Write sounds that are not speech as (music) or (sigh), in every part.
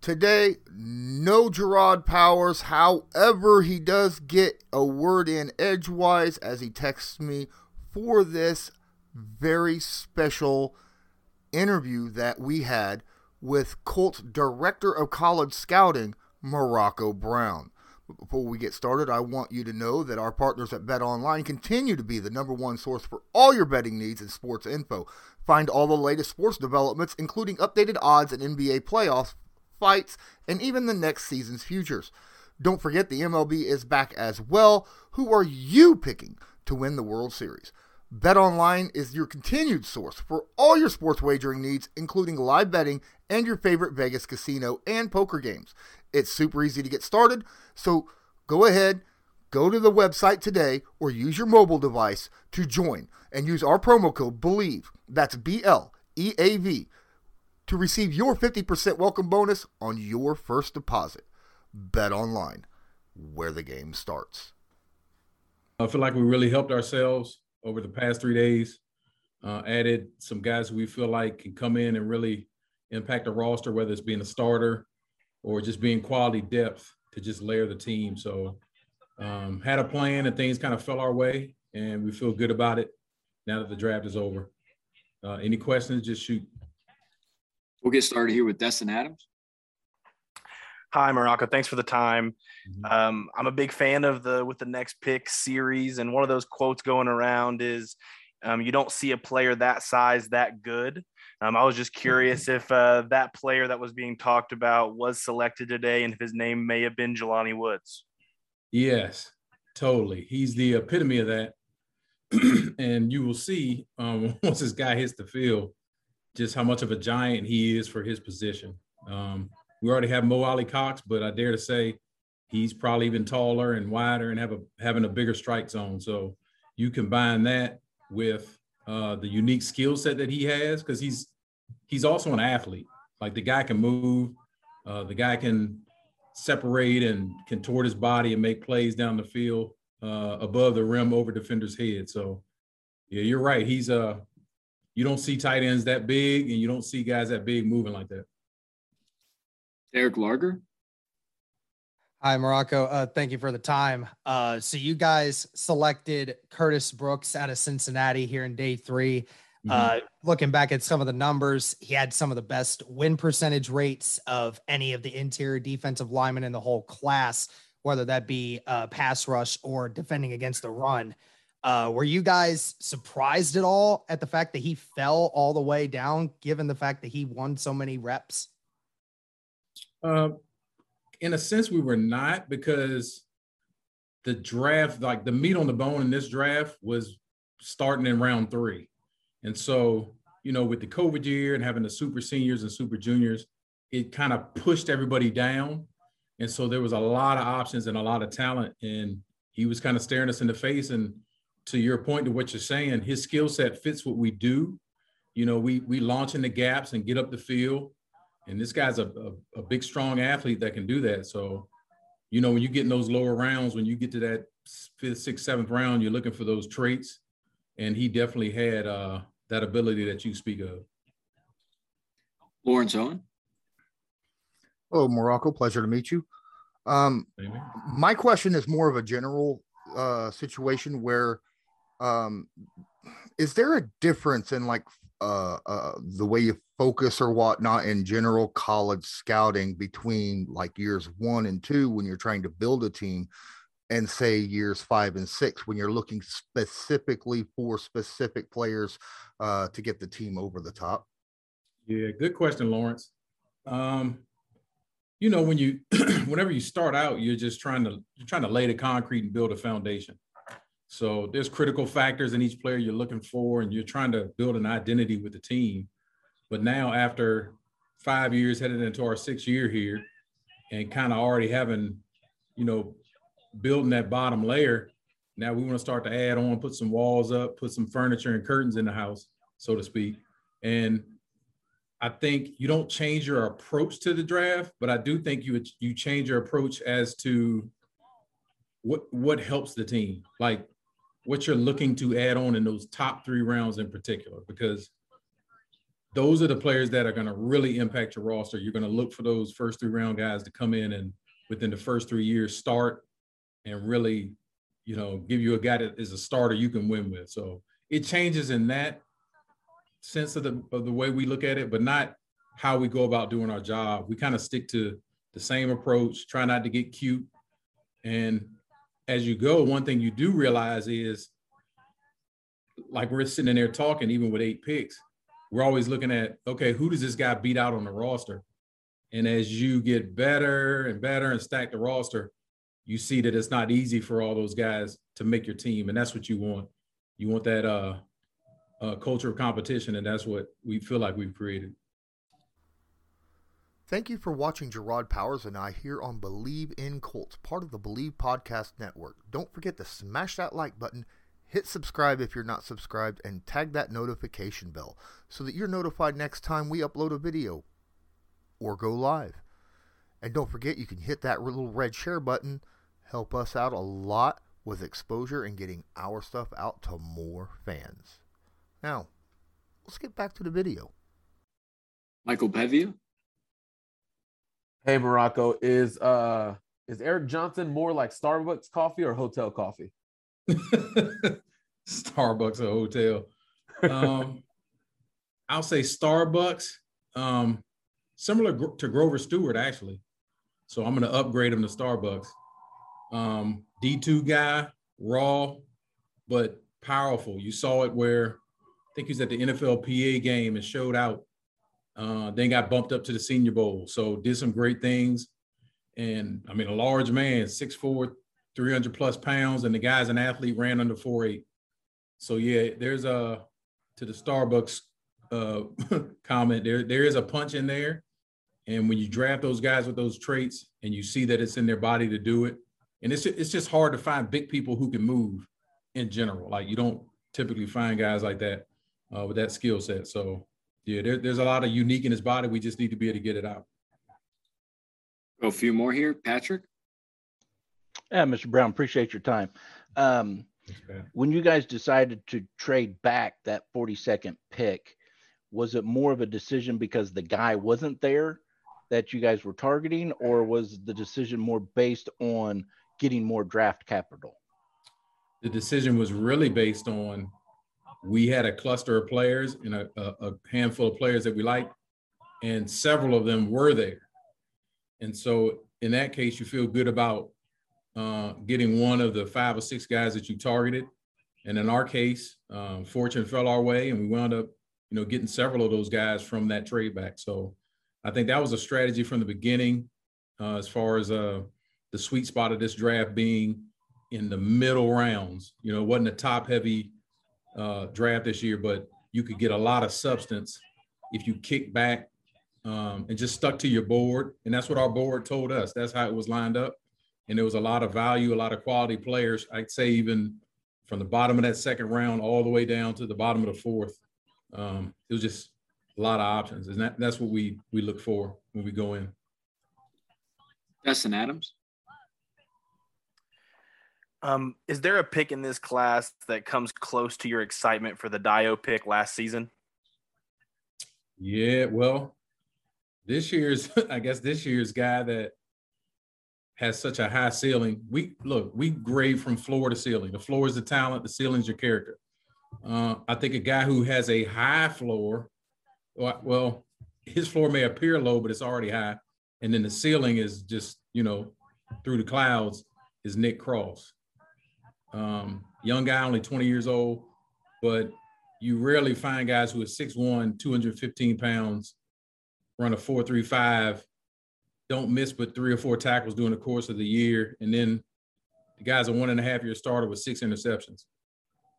Today, no Gerard Powers. However, he does get a word in edgewise as he texts me for this very special interview that we had with Colts Director of College Scouting, Morocco Brown. Before we get started, I want you to know that our partners at BetOnline continue to be the number one source for all your betting needs and sports info. Find all the latest sports developments, including updated odds and NBA playoffs fights, and even the next season's futures. Don't forget the MLB is back as well. Who are you picking to win the World Series? BetOnline is your continued source for all your sports wagering needs, including live betting and your favorite Vegas casino and poker games. It's super easy to get started, so go ahead, go to the website today or use your mobile device to join and use our promo code BLEAV. That's B L E A V to receive your 50% welcome bonus on your first deposit. BetOnline, where the game starts. I feel like we really helped ourselves over the past three days. Uh, added some guys we feel like can come in and really impact the roster, whether it's being a starter or just being quality depth to just layer the team. So um, had a plan and things kind of fell our way, and we feel good about it now that the draft is over. Uh, any questions? Just shoot. We'll get started here with Destin Adams. Hi, Morocco. Thanks for the time. Mm-hmm. Um, I'm a big fan of the with the next pick series, and one of those quotes going around is, um, "You don't see a player that size that good." Um, I was just curious if uh, that player that was being talked about was selected today, and if his name may have been Jelani Woods. Yes, totally. He's the epitome of that, (clears throat) and you will see um, (laughs) once this guy hits the field just how much of a giant he is for his position. Um, we already have Mo Alie-Cox, but I dare to say he's probably even taller and wider and have a having a bigger strike zone. So you combine that with uh, the unique skill set that he has, because he's he's also an athlete. Like the guy can move, uh, the guy can separate and contort his body and make plays down the field uh, above the rim over defender's head. So yeah, you're right. He's uh you don't see tight ends that big, and you don't see guys that big moving like that. Derek Larger. Hi, Morocco. Uh, thank you for the time. Uh, so you guys selected Curtis Brooks out of Cincinnati here in day 3 mm-hmm. Uh, looking back at some of the numbers, he had some of the best win percentage rates of any of the interior defensive linemen in the whole class, whether that be uh, pass rush or defending against the run. Uh, were you guys surprised at all at the fact that he fell all the way down, given the fact that he won so many reps? Uh, in a sense, we were not because the draft, like the meat on the bone in this draft, was starting in round three. And so, you know, with the COVID year and having the super seniors and super juniors, it kind of pushed everybody down. And so there was a lot of options and a lot of talent. And he was kind of staring us in the face. And to your point to what you're saying, his skill set fits what we do. You know, we we launch in the gaps and get up the field, and this guy's a, a, a big, strong athlete that can do that. So, you know, when you get in those lower rounds, when you get to that fifth, sixth, seventh round, you're looking for those traits. And he definitely had uh, that ability that you speak of. Lawrence Owen. Hello, Morocco. Pleasure to meet you. Um, my question is more of a general uh, situation where um, is there a difference in like uh, uh, the way you focus or whatnot in general college scouting between like years one and two when you're trying to build a team and say years five and six when you're looking specifically for specific players uh, to get the team over the top? Yeah, good question, Lawrence. Um, you know, when you (clears throat) whenever you start out, you're just trying to you're trying to lay the concrete and build a foundation. So there's critical factors in each player you're looking for, and you're trying to build an identity with the team. But now, after five years, headed into our sixth year here, and kind of already having, you know, building that bottom layer, now we want to start to add on, put some walls up, put some furniture and curtains in the house, so to speak. And I think you don't change your approach to the draft, but I do think you you change your approach as to what what helps the team, like what you're looking to add on in those top three rounds in particular, because those are the players that are going to really impact your roster. You're going to look for those first three round guys to come in and within the first three years start and really, you know, give you a guy that is a starter you can win with. So it changes in that sense of the of the way we look at it, but not how we go about doing our job. We kind of stick to the same approach, try not to get cute. And as you go, one thing you do realize is like we're sitting there talking, even with eight picks, we're always looking at, okay, who does this guy beat out on the roster? And as you get better and better and stack the roster, you see that it's not easy for all those guys to make your team. And that's what you want. You want that uh uh, culture of competition, and that's what we feel like we've created. Thank you for watching Gerard Powers and I here on Bleav in Colts, part of the Bleav Podcast Network. Don't forget to smash that like button, hit subscribe if you're not subscribed, and tag that notification bell so that you're notified next time we upload a video or go live. And don't forget, you can hit that little red share button, help us out a lot with exposure and getting our stuff out to more fans. Now, let's get back to the video. Michael Pevia. Hey Morocco, is uh is Eric Johnson more like Starbucks coffee or hotel coffee? (laughs) Starbucks or hotel. Um, (laughs) I'll say Starbucks. Um, similar to Grover Stewart, actually. So I'm to upgrade him to Starbucks. Um, D2 guy, raw, but powerful. You saw it where I think he was at the NFLPA game and showed out. Uh, then got bumped up to the Senior Bowl. So did some great things. And I mean, a large man, 6'4, 300 plus pounds, and the guy's an athlete, ran under 4'8. So yeah, there's a to the Starbucks uh, (laughs) comment. There there is a punch in there, and when you draft those guys with those traits, and you see that it's in their body to do it, and it's it's just hard to find big people who can move in general. Like you don't typically find guys like that uh, with that skill set. So yeah, there, there's a lot of unique in his body. We just need to be able to get it out. A few more here, Patrick. Yeah, Mr. Brown, appreciate your time. Um, when you guys decided to trade back that 42nd pick, was it more of a decision because the guy wasn't there that you guys were targeting, or was the decision more based on getting more draft capital? The decision was really based on we had a cluster of players and a, a, handful of players that we liked, and several of them were there. And so, in that case, you feel good about uh, getting one of the five or six guys that you targeted. And in our case, um, fortune fell our way, and we wound up, you know, getting several of those guys from that trade back. So, I think that was a strategy from the beginning, uh, as far as uh, the sweet spot of this draft being in the middle rounds. You know, it wasn't a top heavy uh, draft this year, but you could get a lot of substance if you kick back um, and just stuck to your board. And that's what our board told us. That's how it was lined up. And there was a lot of value, a lot of quality players. I'd say even from the bottom of that second round all the way down to the bottom of the fourth. Um, it was just a lot of options, and that, that's what we we look for when we go in. Dustin Adams. Um, is there a pick in this class that comes close to your excitement for the Dayo pick last season? Yeah, well, this year's, (laughs) I guess this year's guy that has such a high ceiling. We look, we grade from floor to ceiling. The floor is the talent, the ceiling's your character. Uh, I think a guy who has a high floor, well, his floor may appear low, but it's already high. And then the ceiling is just, you know, through the clouds is Nick Cross. Um, young guy, only 20 years old, but you rarely find guys who are 6'1, 215 pounds, run a 4.35, don't miss but three or four tackles during the course of the year. And then the guy's a one and a half year starter with six interceptions.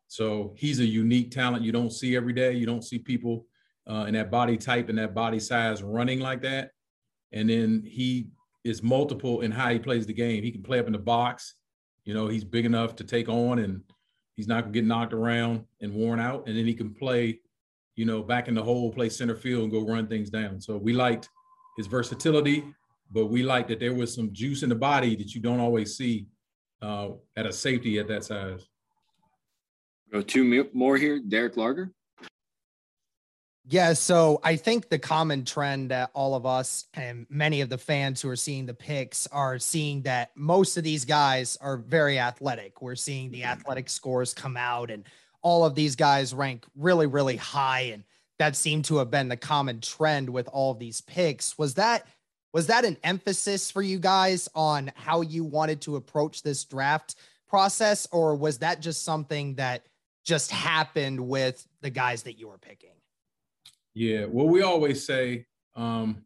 So he's a unique talent you don't see every day. You don't see people uh, in that body type and that body size running like that. And then he is multiple in how he plays the game. He can play up in the box. You know, he's big enough to take on and he's not gonna get knocked around and worn out. And then he can play, you know, back in the hole, play center field and go run things down. So we liked his versatility, but we liked that there was some juice in the body that you don't always see uh, at a safety at that size. Go two more here. Derek Larger. Yeah, so I think the common trend that all of us and many of the fans who are seeing the picks are seeing that most of these guys are very athletic. We're seeing the mm-hmm. athletic scores come out, and all of these guys rank really, really high. And that seemed to have been the common trend with all of these picks. Was that was that an emphasis for you guys on how you wanted to approach this draft process, or was that just something that just happened with the guys that you were picking? Yeah, well, we always say um,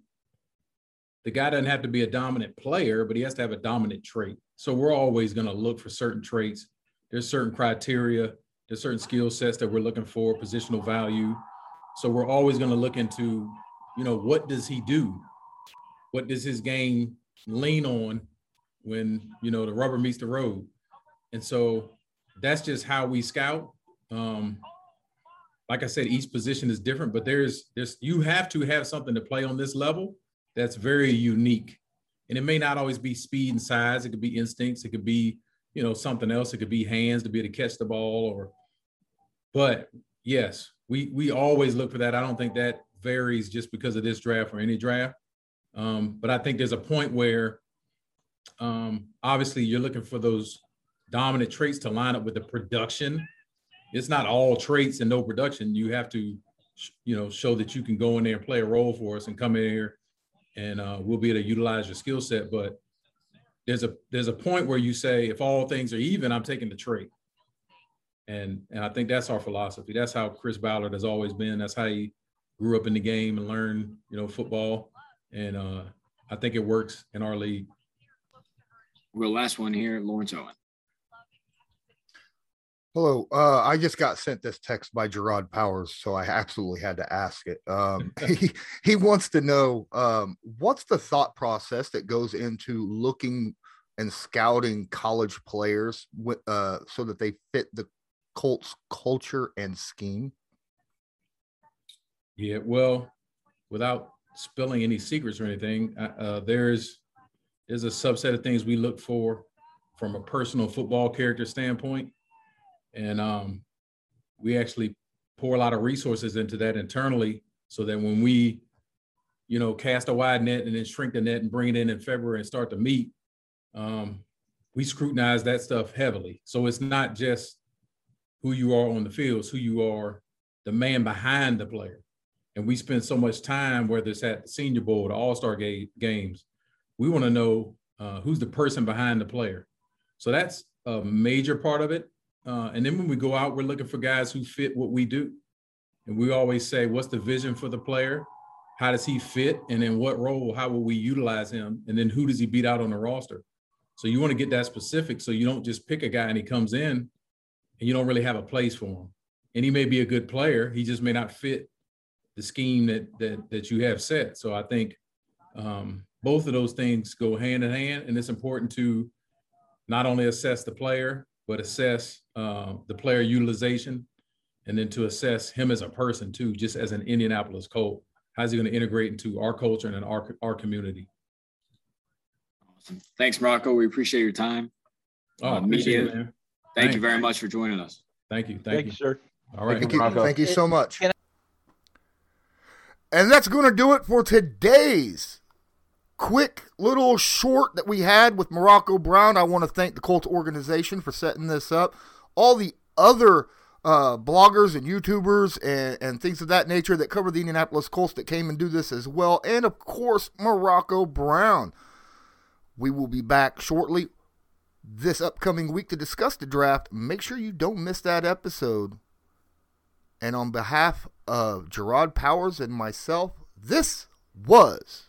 the guy doesn't have to be a dominant player, but he has to have a dominant trait. So we're always going to look for certain traits. There's certain criteria, there's certain skill sets that we're looking for, positional value. So we're always going to look into, you know, what does he do? What does his game lean on when, you know, the rubber meets the road? And so that's just how we scout. Um, like I said, each position is different, but there's there's you have to have something to play on this level that's very unique. And it may not always be speed and size. It could be instincts. It could be, you know, something else. It could be hands to be able to catch the ball or but yes, we we always look for that. I don't think that varies just because of this draft or any draft. Um, but I think there's a point where um, obviously you're looking for those dominant traits to line up with the production it's not all traits and no production. You have to, you know, show that you can go in there and play a role for us and come in here and uh, we'll be able to utilize your skill set. But there's a there's a point where you say, if all things are even, I'm taking the trait. And, and I think that's our philosophy. That's how Chris Ballard has always been. That's how he grew up in the game and learned, you know, football. And uh, I think it works in our league. Well, last one here, Lawrence Owen. Hello. Uh, I just got sent this text by Gerard Powers, so I absolutely had to ask it. Um, (laughs) he, he wants to know um, what's the thought process that goes into looking and scouting college players uh, so that they fit the Colts culture and scheme? Yeah, well, without spilling any secrets or anything, uh, uh there's there's a subset of things we look for from a personal football character standpoint and um, we actually pour a lot of resources into that internally so that when we, you know, cast a wide net and then shrink the net and bring it in in February and start to meet, um, we scrutinize that stuff heavily. So it's not just who you are on the field, it's who you are, the man behind the player. And we spend so much time, whether it's at the Senior Bowl, the All Star ga- games, we want to know uh, who's the person behind the player. So that's a major part of it. Uh, and then when we go out, we're looking for guys who fit what we do. And we always say, what's the vision for the player? How does he fit? And in what role, how will we utilize him? And then who does he beat out on the roster? So you want to get that specific so you don't just pick a guy and he comes in and you don't really have a place for him. And he may be a good player, he just may not fit the scheme that that that you have set. So I think um, both of those things go hand in hand, and it's important to not only assess the player but assess uh, the player utilization and then to assess him as a person too, just as an Indianapolis Colt. How's he going to integrate into our culture and our, our community? Awesome. Thanks, Morocco. We appreciate your time. Oh, uh, appreciate media. it, man. Thank Thanks. you very much for joining us. Thank you. Thank, Thank you. you, sir. All right. Thank you, Morocco. thank you so much. And that's going to do it for today's quick little short that we had with Morocco Brown. I want to thank the Colts organization for setting this up. All the other uh, bloggers and YouTubers and, and things of that nature that cover the Indianapolis Colts that came and do this as well. And of course, Morocco Brown. We will be back shortly this upcoming week to discuss the draft. Make sure you don't miss that episode. And on behalf of Gerard Powers and myself, this was